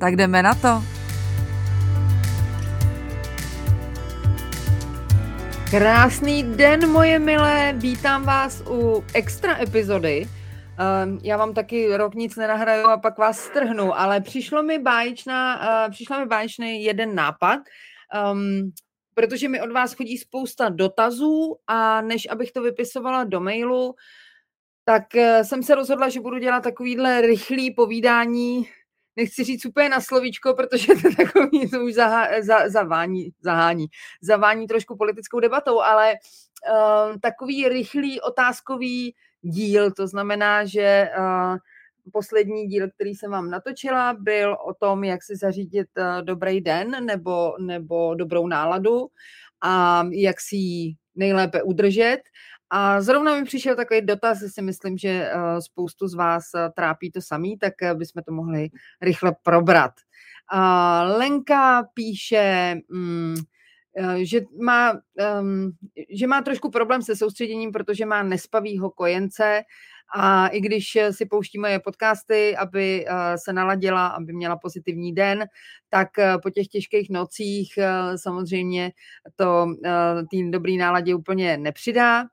Tak jdeme na to. Krásný den, moje milé, vítám vás u extra epizody. Um, já vám taky rok nic nenahraju a pak vás strhnu, ale přišlo mi báječná, uh, přišla mi báječný jeden nápad, um, protože mi od vás chodí spousta dotazů a než abych to vypisovala do mailu, tak uh, jsem se rozhodla, že budu dělat takovýhle rychlý povídání nechci říct úplně na slovíčko, protože to takový to už zahá, za, zavání, zahání, zavání trošku politickou debatou, ale uh, takový rychlý otázkový díl, to znamená, že uh, poslední díl, který jsem vám natočila, byl o tom, jak si zařídit uh, dobrý den nebo, nebo dobrou náladu a jak si ji nejlépe udržet. A zrovna mi přišel takový dotaz, si myslím, že eh, spoustu z vás eh, trápí to samý, tak eh, bychom to mohli rychle probrat. Lenka píše, mm, že má, ehm, že má trošku problém se soustředěním, protože má nespavýho kojence a i když si pouštíme podcasty, aby se naladila, aby měla pozitivní den, tak po těch těžkých nocích samozřejmě to tým dobrý náladě úplně nepřidá.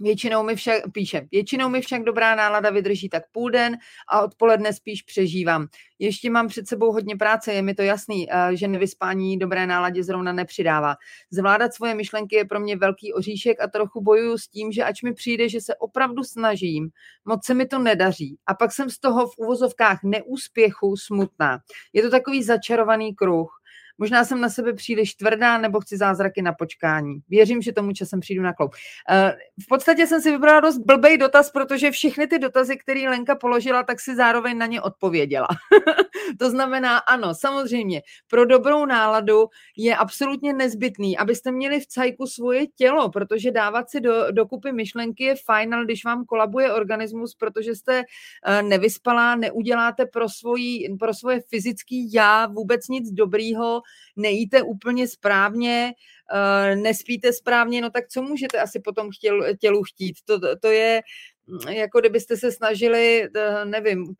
Většinou mi však, píše, většinou mi však dobrá nálada vydrží tak půl den a odpoledne spíš přežívám. Ještě mám před sebou hodně práce, je mi to jasný, eh, že nevyspání dobré náladě zrovna nepřidává. Zvládat svoje myšlenky je pro mě velký oříšek a trochu bojuju s tím, že ač mi přijde, že se opravdu snažím, moc se mi to nedaří. A pak jsem z toho v uvozovkách neúspěchu smutná. Je to takový začarovaný kruh. Možná jsem na sebe příliš tvrdá nebo chci zázraky na počkání. Věřím, že tomu časem přijdu na kloup. Eh, v podstatě jsem si vybrala dost blbej dotaz, protože všechny ty dotazy, které Lenka položila, tak si zároveň na ně odpověděla. to znamená, ano, samozřejmě, pro dobrou náladu je absolutně nezbytný, abyste měli v cajku svoje tělo, protože dávat si do, dokupy myšlenky je fajn, ale když vám kolabuje organismus, protože jste eh, nevyspalá, neuděláte pro, svoji, pro svoje fyzické já vůbec nic dobrýho, nejíte úplně správně, eh, nespíte správně, no tak co můžete asi potom chtěl, tělu chtít? To, to je mm, jako kdybyste se snažili, eh, nevím,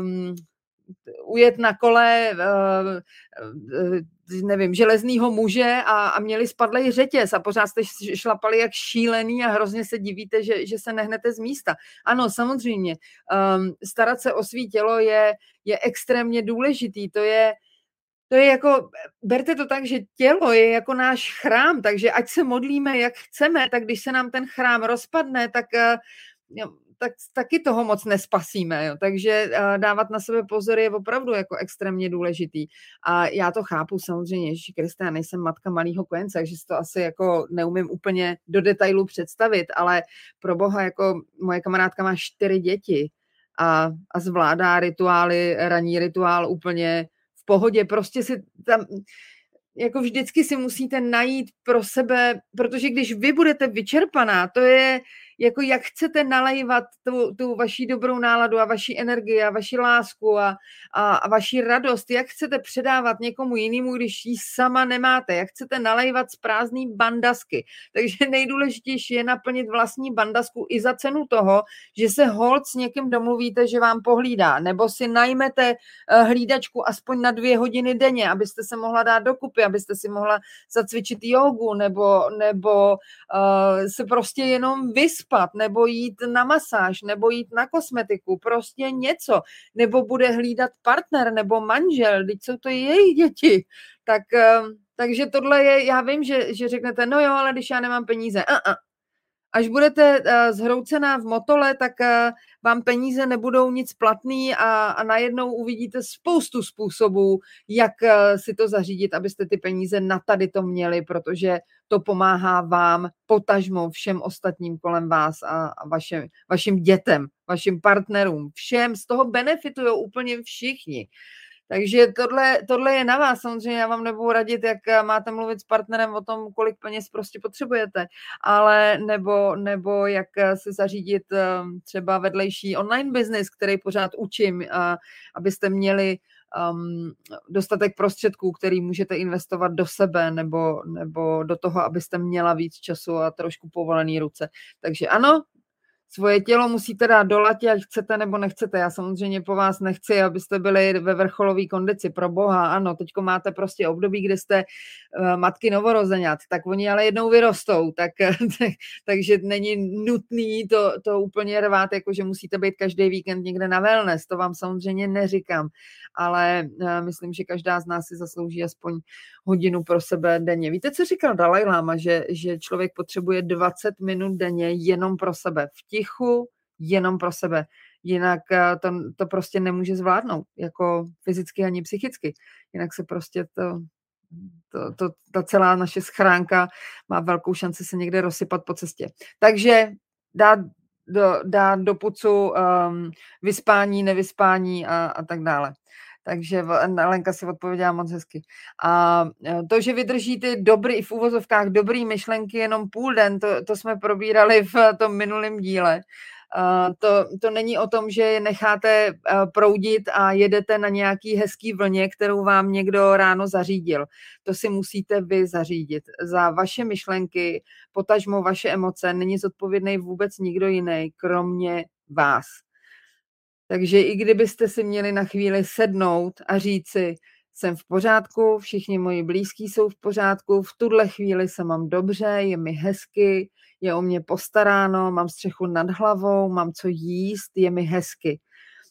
um, ujet na kole, uh, nevím, železného muže a, a měli spadlej řetěz a pořád jste šlapali jak šílený a hrozně se divíte, že, že se nehnete z místa. Ano, samozřejmě, um, starat se o svý tělo je, je extrémně důležitý. To je, to je jako, berte to tak, že tělo je jako náš chrám, takže ať se modlíme, jak chceme, tak když se nám ten chrám rozpadne, tak, eh, tak taky toho moc nespasíme. Jo. Takže eh, dávat na sebe pozor je opravdu jako extrémně důležitý. A já to chápu samozřejmě, že Krista, já nejsem matka malého kojence, takže si to asi jako neumím úplně do detailu představit, ale pro boha, jako moje kamarádka má čtyři děti a, a zvládá rituály, ranní rituál úplně pohodě, prostě si tam, jako vždycky si musíte najít pro sebe, protože když vy budete vyčerpaná, to je, jako jak chcete nalejvat tu, tu vaši dobrou náladu a vaši energii a vaši lásku a, a, a vaši radost, jak chcete předávat někomu jinému, když ji sama nemáte, jak chcete nalejvat z prázdný bandasky. Takže nejdůležitější je naplnit vlastní bandasku i za cenu toho, že se hold s někým domluvíte, že vám pohlídá, nebo si najmete eh, hlídačku aspoň na dvě hodiny denně, abyste se mohla dát dokupy, abyste si mohla zacvičit jogu, nebo, nebo uh, se prostě jenom vyspat vyspat, nebo jít na masáž, nebo jít na kosmetiku, prostě něco, nebo bude hlídat partner nebo manžel, teď jsou to jejich děti. Tak, ehm, takže tohle je, já vím, že, že řeknete, no jo, ale když já nemám peníze, uh-uh. Až budete uh, zhroucená v motole, tak uh, vám peníze nebudou nic platný a, a najednou uvidíte spoustu způsobů, jak uh, si to zařídit, abyste ty peníze na tady to měli, protože to pomáhá vám, potažmo všem ostatním kolem vás a, a vašim dětem, vašim partnerům, všem. Z toho benefitují úplně všichni. Takže tohle, tohle je na vás. Samozřejmě já vám nebudu radit, jak máte mluvit s partnerem o tom, kolik peněz prostě potřebujete, ale nebo, nebo jak se zařídit ehm, třeba vedlejší online business, který pořád učím, abyste měli um, dostatek prostředků, který můžete investovat do sebe nebo, nebo do toho, abyste měla víc času a trošku povolený ruce. Takže ano, svoje tělo musíte dát do latě, ať chcete nebo nechcete. Já samozřejmě po vás nechci, abyste byli ve vrcholové kondici. Pro boha, ano, teďko máte prostě období, kde jste uh, matky novorozenat, tak oni ale jednou vyrostou, tak, tak, takže není nutný to, to úplně rvát, jako že musíte být každý víkend někde na wellness, to vám samozřejmě neříkám, ale uh, myslím, že každá z nás si zaslouží aspoň hodinu pro sebe denně. Víte, co říkal Dalai Lama, že, že člověk potřebuje 20 minut denně jenom pro sebe, v tichu, jenom pro sebe. Jinak eh, to, to prostě nemůže zvládnout, jako fyzicky ani psychicky. Jinak se prostě to, to, to, ta celá naše schránka má velkou šanci se někde rozsypat po cestě. Takže dát do, dát do pucu um, vyspání, nevyspání a, a tak dále. Takže Lenka si odpověděla moc hezky. A e, to, že vydrží ty dobrý, v úvozovkách dobrý myšlenky jenom půl den, to, to jsme probírali v tom minulém díle. Uh, to, to není o tom, že je necháte uh, proudit a jedete na nějaký hezký vlně, kterou vám někdo ráno zařídil. To si musíte vy zařídit. Za vaše myšlenky, potažmo vaše emoce, není zodpovědný vůbec nikdo jiný, kromě vás. Takže i kdybyste si měli na chvíli sednout a říci, jsem v pořádku, všichni moji blízkí jsou v pořádku, v tuhle chvíli se mám dobře, je mi hezky, je o mě postaráno, mám střechu nad hlavou, mám co jíst, je mi hezky.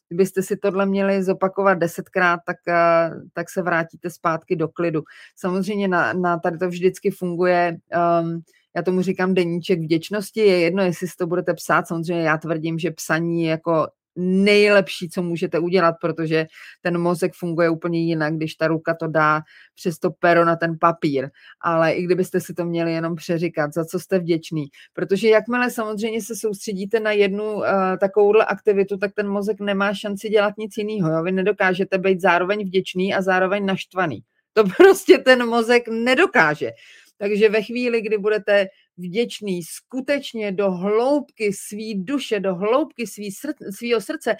Kdybyste si tohle měli zopakovat desetkrát, tak, eh, tak se vrátíte zpátky do klidu. Samozřejmě na, na tady to vždycky funguje, um, já tomu říkám deníček vděčnosti, je jedno, jestli si to budete psát, samozřejmě já tvrdím, že psaní je jako nejlepší, co můžete udělat, protože ten mozek funguje úplně jinak, když ta ruka to dá přes to pero na ten papír. Ale i kdybyste si to měli jenom přeříkat, za co jste vděčný. Protože jakmile samozřejmě se soustředíte na jednu uh, takovouhle aktivitu, tak ten mozek nemá šanci dělat nic jiného. Vy nedokážete být zároveň vděčný a zároveň naštvaný. To prostě ten mozek nedokáže. Takže ve chvíli, kdy budete vděčný skutečně do hloubky svý duše, do hloubky svý srd, svýho srdce,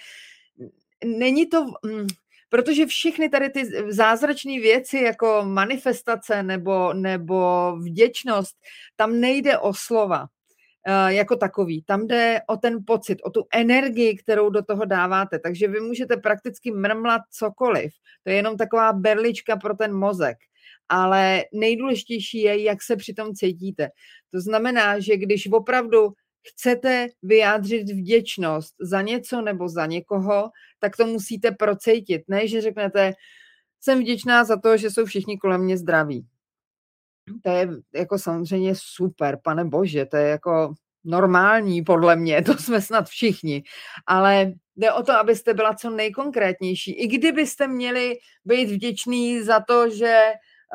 není to, mm, protože všechny tady ty zázračné věci jako manifestace nebo, nebo vděčnost, tam nejde o slova eh, jako takový. Tam jde o ten pocit, o tu energii, kterou do toho dáváte. Takže vy můžete prakticky mrmlat cokoliv. To je jenom taková berlička pro ten mozek ale nejdůležitější je, jak se přitom cítíte. To znamená, že když opravdu chcete vyjádřit vděčnost za něco nebo za někoho, tak to musíte procejtit. Ne, že řeknete, jsem vděčná za to, že jsou všichni kolem mě zdraví. To je jako samozřejmě super, pane bože, to je jako normální podle mě, to jsme snad všichni, ale jde o to, abyste byla co nejkonkrétnější. I kdybyste měli být vděční za to, že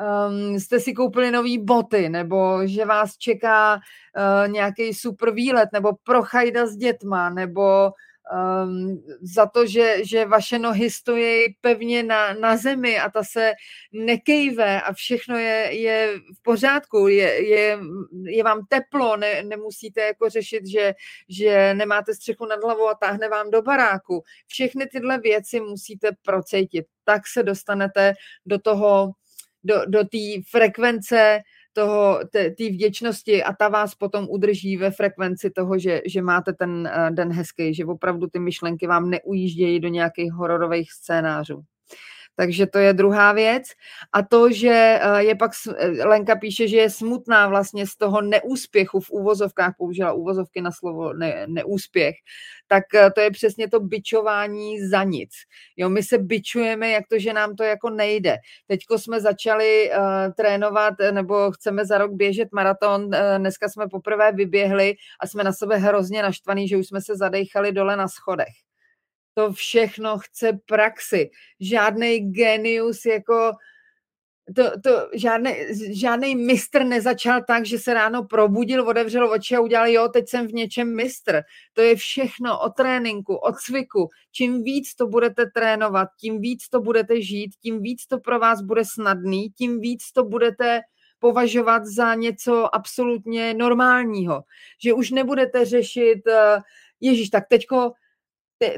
um, jste si koupili nový boty, nebo že vás čeká uh, nějaký super výlet, nebo prochajda s dětma, nebo um, za to, že, že vaše nohy stojí pevně na, na zemi a ta se nekejve a všechno je, je v pořádku, je, je, je vám teplo, ne, nemusíte jako řešit, že, že nemáte střechu nad hlavou a táhne vám do baráku. Všechny tyhle věci musíte procejtit. Tak se dostanete do toho do, do té frekvence toho, té vděčnosti a ta vás potom udrží ve frekvenci toho, že, že máte ten eh, den hezký, že opravdu ty myšlenky vám neujíždějí do nějakých hororových scénářů. Takže to je druhá věc. A to, že eh, je pak, eh, Lenka píše, že je smutná vlastně z toho neúspěchu, v úvozovkách použila úvozovky na slovo ne, neúspěch, tak eh, to je přesně to byčování za nic. Jo, my se byčujeme, jak to, že nám to jako nejde. Teďko jsme začali uh, trénovat, nebo chceme za rok běžet maraton, uh, dneska jsme poprvé vyběhli a jsme na sebe hrozně naštvaný, že už jsme se zadechali dole na schodech to všechno chce praxi. Žádný genius jako to, to žádný, žádný mistr nezačal tak, že se ráno probudil, otevřel oči a udělal, jo, teď jsem v něčem mistr. To je všechno o tréninku, o cviku. Čím víc to budete trénovat, tím víc to budete žít, tím víc to pro vás bude snadný, tím víc to budete považovat za něco absolutně normálního. Že už nebudete řešit, eh, Ježíš, tak teďko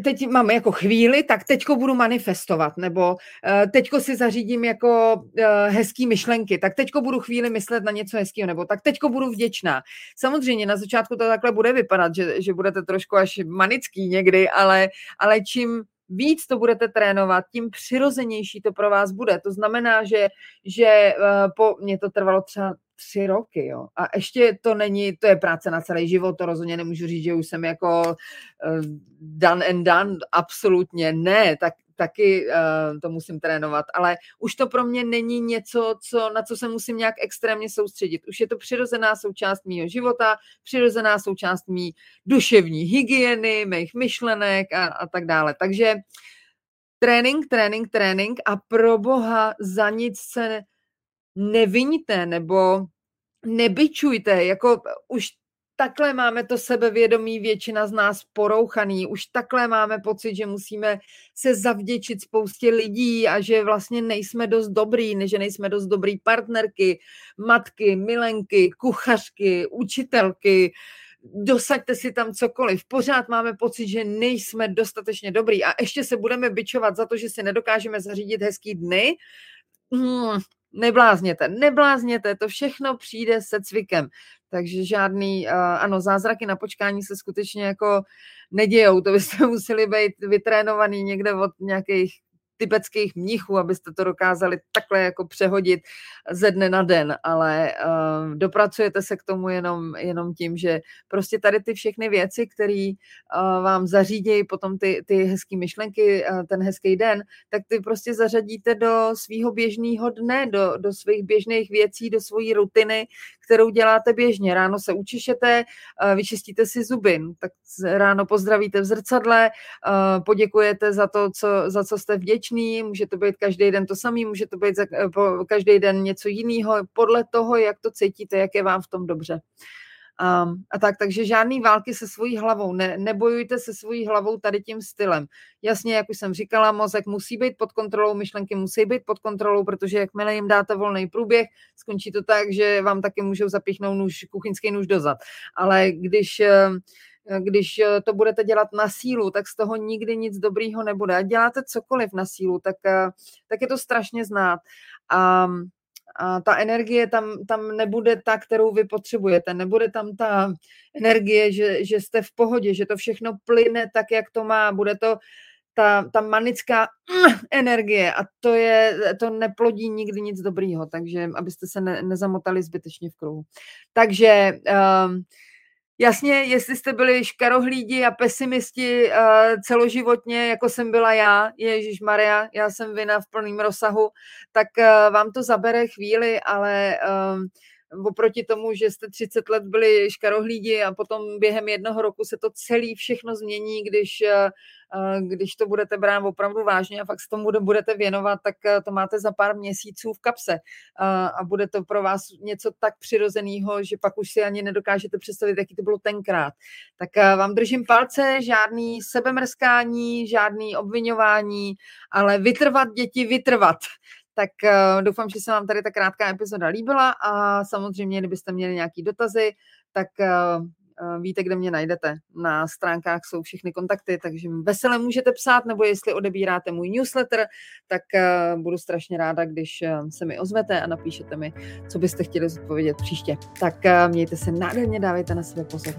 teď mám jako chvíli, tak teďko budu manifestovat, nebo uh, teďko si zařídím jako uh, hezký myšlenky, tak teďko budu chvíli myslet na něco hezkého, nebo tak teďko budu vděčná. Samozřejmě na začátku to takhle bude vypadat, že, že budete trošku až manický někdy, ale, ale čím víc to budete trénovat, tím přirozenější to pro vás bude. To znamená, že, že uh, po, mě to trvalo třeba tři roky, jo. A ještě to není, to je práce na celý život, to rozhodně nemůžu říct, že už jsem jako uh, done and done, absolutně ne, tak taky uh, to musím trénovat, ale už to pro mě není něco, co, na co se musím nějak extrémně soustředit. Už je to přirozená součást mýho života, přirozená součást mý duševní hygieny, mých myšlenek a, a tak dále. Takže trénink, trénink, trénink a pro boha za nic se neviníte nebo nebyčujte, jako už takhle máme to sebevědomí většina z nás porouchaný, už takhle máme pocit, že musíme se zavděčit spoustě lidí a že vlastně nejsme dost dobrý, že nejsme dost dobrý partnerky, matky, milenky, kuchařky, učitelky, dosaďte si tam cokoliv. Pořád máme pocit, že nejsme dostatečně dobrý. A ještě se budeme byčovat za to, že si nedokážeme zařídit hezký dny. Hmm, neblázněte, neblázněte, to všechno přijde se cvikem. Takže žádný, ano, zázraky na počkání se skutečně jako nedějou. To byste museli být vytrénovaný někde od nějakých tibetských mnichů, abyste to dokázali takhle jako přehodit ze dne na den, ale uh, dopracujete se k tomu jenom, jenom tím, že prostě tady ty všechny věci, které uh, vám zařídějí potom ty, ty hezké myšlenky, uh, ten hezký den, tak ty prostě zařadíte do svého běžného dne, do, do svých běžných věcí, do svojí rutiny, kterou děláte běžně. Ráno se učišete, vyčistíte si zuby, tak ráno pozdravíte v zrcadle, poděkujete za to, co, za co jste vděční, může to být každý den to samý, může to být za, každý den něco jiného, podle toho, jak to cítíte, jak je vám v tom dobře. Um, a tak, takže žádný války se svojí hlavou, ne, nebojujte se svojí hlavou tady tím stylem. Jasně, jak už jsem říkala, mozek musí být pod kontrolou, myšlenky musí být pod kontrolou, protože jakmile jim dáte volný průběh, skončí to tak, že vám taky můžou zapíchnout nůž, kuchyňský nůž dozad. Ale když když to budete dělat na sílu, tak z toho nikdy nic dobrýho nebude. A děláte cokoliv na sílu, tak, tak je to strašně znát. A a ta energie tam, tam nebude ta, kterou vy potřebujete. Nebude tam ta energie, že, že jste v pohodě, že to všechno plyne tak, jak to má. Bude to ta, ta manická energie a to je, to neplodí nikdy nic dobrýho, takže abyste se ne, nezamotali zbytečně v kruhu. Takže um, Jasně, jestli jste byli škarohlídi a pesimisti uh, celoživotně, jako jsem byla já, Ježíš Maria, já jsem vina v plném rozsahu, tak uh, vám to zabere chvíli, ale uh, oproti tomu, že jste 30 let byli škarohlídi a potom během jednoho roku se to celý všechno změní, když, eh, eh, když to budete brát opravdu vážně a fakt se tomu budete věnovat, tak eh, to máte za pár měsíců v kapse a bude to pro vás něco tak přirozeného, že pak už si ani nedokážete představit, jaký to bylo tenkrát. Tak vám držím palce, žádný sebemrskání, žádný obvinování, ale vytrvat děti, vytrvat. Tak uh, doufám, že se vám tady ta krátká epizoda líbila a samozřejmě, kdybyste měli nějaký dotazy, tak uh, víte, kde mě najdete. Na stránkách jsou všechny kontakty, takže veselé můžete psát, nebo jestli odebíráte můj newsletter, tak budu strašně ráda, když se mi ozvete a napíšete mi, co byste chtěli zodpovědět příště. Tak mějte se nádherně, dávejte na sebe pozor.